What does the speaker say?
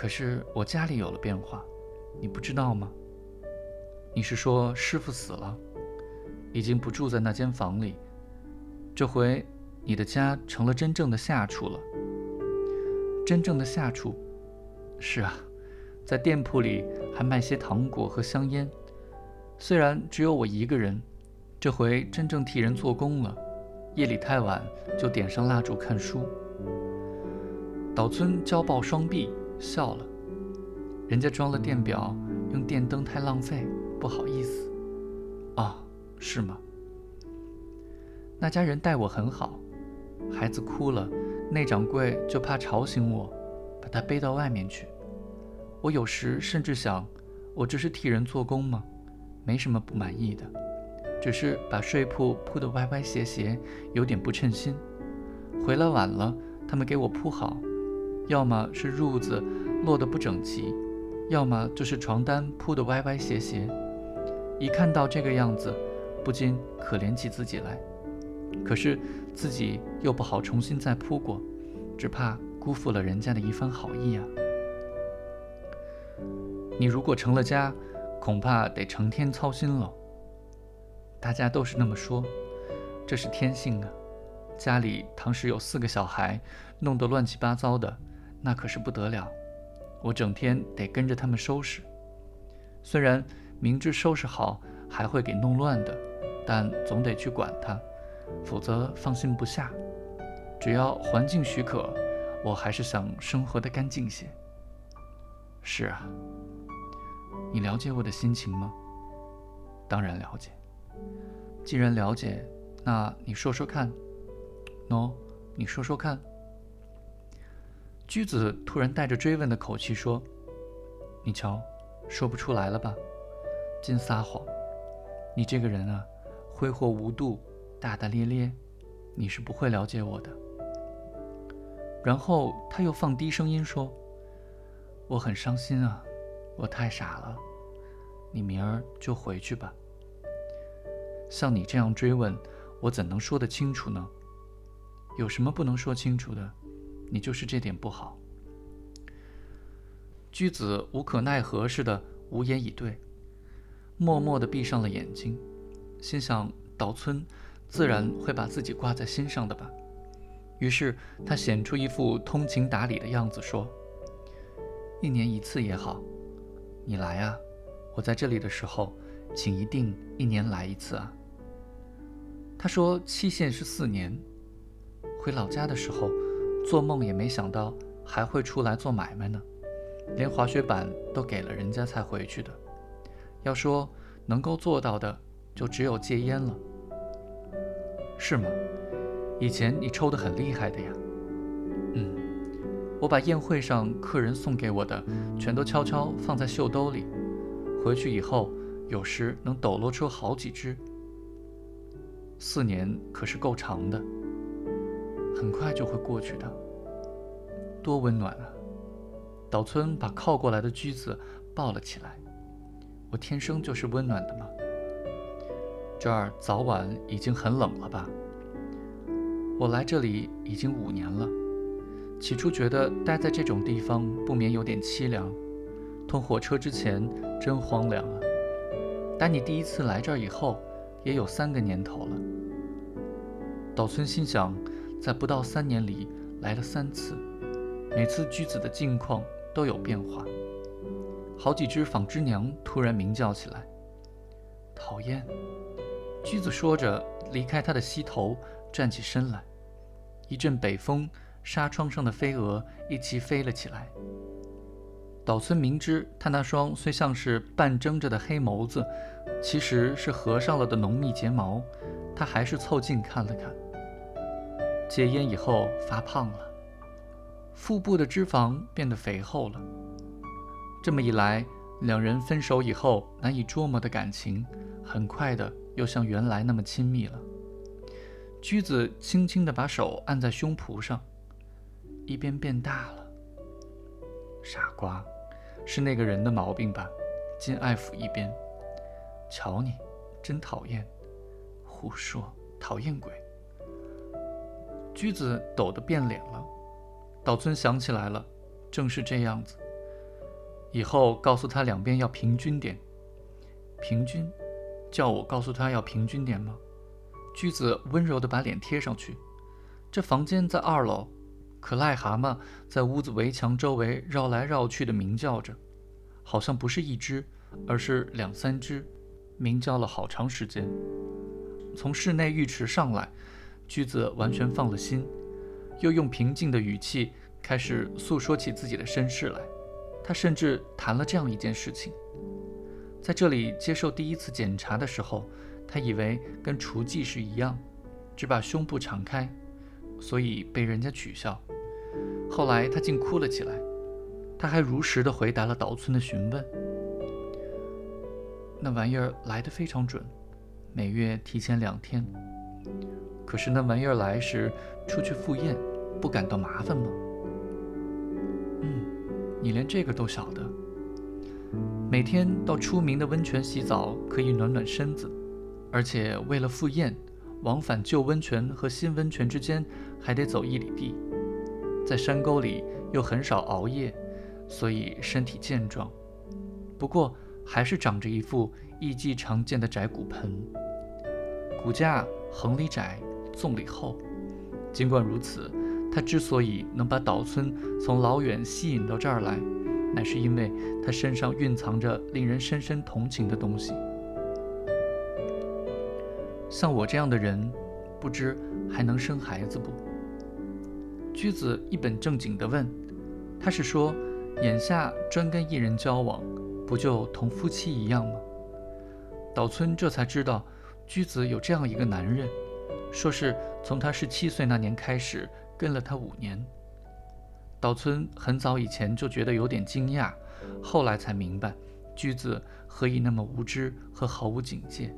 可是我家里有了变化，你不知道吗？你是说师傅死了，已经不住在那间房里，这回你的家成了真正的下处了。真正的下处，是啊，在店铺里还卖些糖果和香烟。虽然只有我一个人，这回真正替人做工了。夜里太晚，就点上蜡烛看书。岛村交抱双臂笑了，人家装了电表，用电灯太浪费，不好意思。哦，是吗？那家人待我很好，孩子哭了，内掌柜就怕吵醒我，把他背到外面去。我有时甚至想，我这是替人做工吗？没什么不满意的，只是把睡铺铺得歪歪斜斜，有点不称心。回来晚了，他们给我铺好。要么是褥子落得不整齐，要么就是床单铺得歪歪斜斜。一看到这个样子，不禁可怜起自己来。可是自己又不好重新再铺过，只怕辜负了人家的一番好意啊。你如果成了家，恐怕得成天操心了。大家都是那么说，这是天性啊。家里倘使有四个小孩，弄得乱七八糟的。那可是不得了，我整天得跟着他们收拾。虽然明知收拾好还会给弄乱的，但总得去管它，否则放心不下。只要环境许可，我还是想生活的干净些。是啊，你了解我的心情吗？当然了解。既然了解，那你说说看。喏，你说说看。驹子突然带着追问的口气说：“你瞧，说不出来了吧？净撒谎！你这个人啊，挥霍无度，大大咧咧，你是不会了解我的。”然后他又放低声音说：“我很伤心啊，我太傻了。你明儿就回去吧。像你这样追问，我怎能说得清楚呢？有什么不能说清楚的？”你就是这点不好。居子无可奈何似的无言以对，默默地闭上了眼睛，心想岛村自然会把自己挂在心上的吧。于是他显出一副通情达理的样子，说：“一年一次也好，你来啊！我在这里的时候，请一定一年来一次啊。”他说期限是四年，回老家的时候。做梦也没想到还会出来做买卖呢，连滑雪板都给了人家才回去的。要说能够做到的，就只有戒烟了，是吗？以前你抽得很厉害的呀。嗯，我把宴会上客人送给我的，全都悄悄放在袖兜里，回去以后有时能抖落出好几支。四年可是够长的。很快就会过去的，多温暖啊！岛村把靠过来的驹子抱了起来。我天生就是温暖的吗？这儿早晚已经很冷了吧？我来这里已经五年了，起初觉得待在这种地方不免有点凄凉。通火车之前真荒凉啊！但你第一次来这儿以后，也有三个年头了。岛村心想。在不到三年里来了三次，每次驹子的境况都有变化。好几只纺织娘突然鸣叫起来。讨厌！驹子说着，离开他的膝头，站起身来。一阵北风，纱窗上的飞蛾一齐飞了起来。岛村明知他那双虽像是半睁着的黑眸子，其实是合上了的浓密睫毛，他还是凑近看了看。戒烟以后发胖了，腹部的脂肪变得肥厚了。这么一来，两人分手以后难以捉摸的感情，很快的又像原来那么亲密了。驹子轻轻地把手按在胸脯上，一边变大了。傻瓜，是那个人的毛病吧？金爱抚一边，瞧你，真讨厌，胡说，讨厌鬼。驹子抖得变脸了，岛村想起来了，正是这样子。以后告诉他两边要平均点。平均？叫我告诉他要平均点吗？驹子温柔地把脸贴上去。这房间在二楼，可癞蛤蟆在屋子围墙周围绕来绕去的鸣叫着，好像不是一只，而是两三只，鸣叫了好长时间。从室内浴池上来，驹子完全放了心，又用平静的语气开始诉说起自己的身世来。他甚至谈了这样一件事情：在这里接受第一次检查的时候，他以为跟雏妓是一样，只把胸部敞开，所以被人家取笑。后来他竟哭了起来。他还如实的回答了岛村的询问。那玩意儿来得非常准。每月提前两天，可是那玩意儿来时出去赴宴，不感到麻烦吗？嗯，你连这个都晓得。每天到出名的温泉洗澡，可以暖暖身子，而且为了赴宴，往返旧温泉和新温泉之间还得走一里地，在山沟里又很少熬夜，所以身体健壮。不过还是长着一副。艺伎常见的窄骨盆，骨架横里窄，纵礼厚。尽管如此，他之所以能把岛村从老远吸引到这儿来，乃是因为他身上蕴藏着令人深深同情的东西。像我这样的人，不知还能生孩子不？居子一本正经地问：“他是说，眼下专跟艺人交往，不就同夫妻一样吗？”岛村这才知道，居子有这样一个男人，说是从他十七岁那年开始跟了他五年。岛村很早以前就觉得有点惊讶，后来才明白，居子何以那么无知和毫无警戒。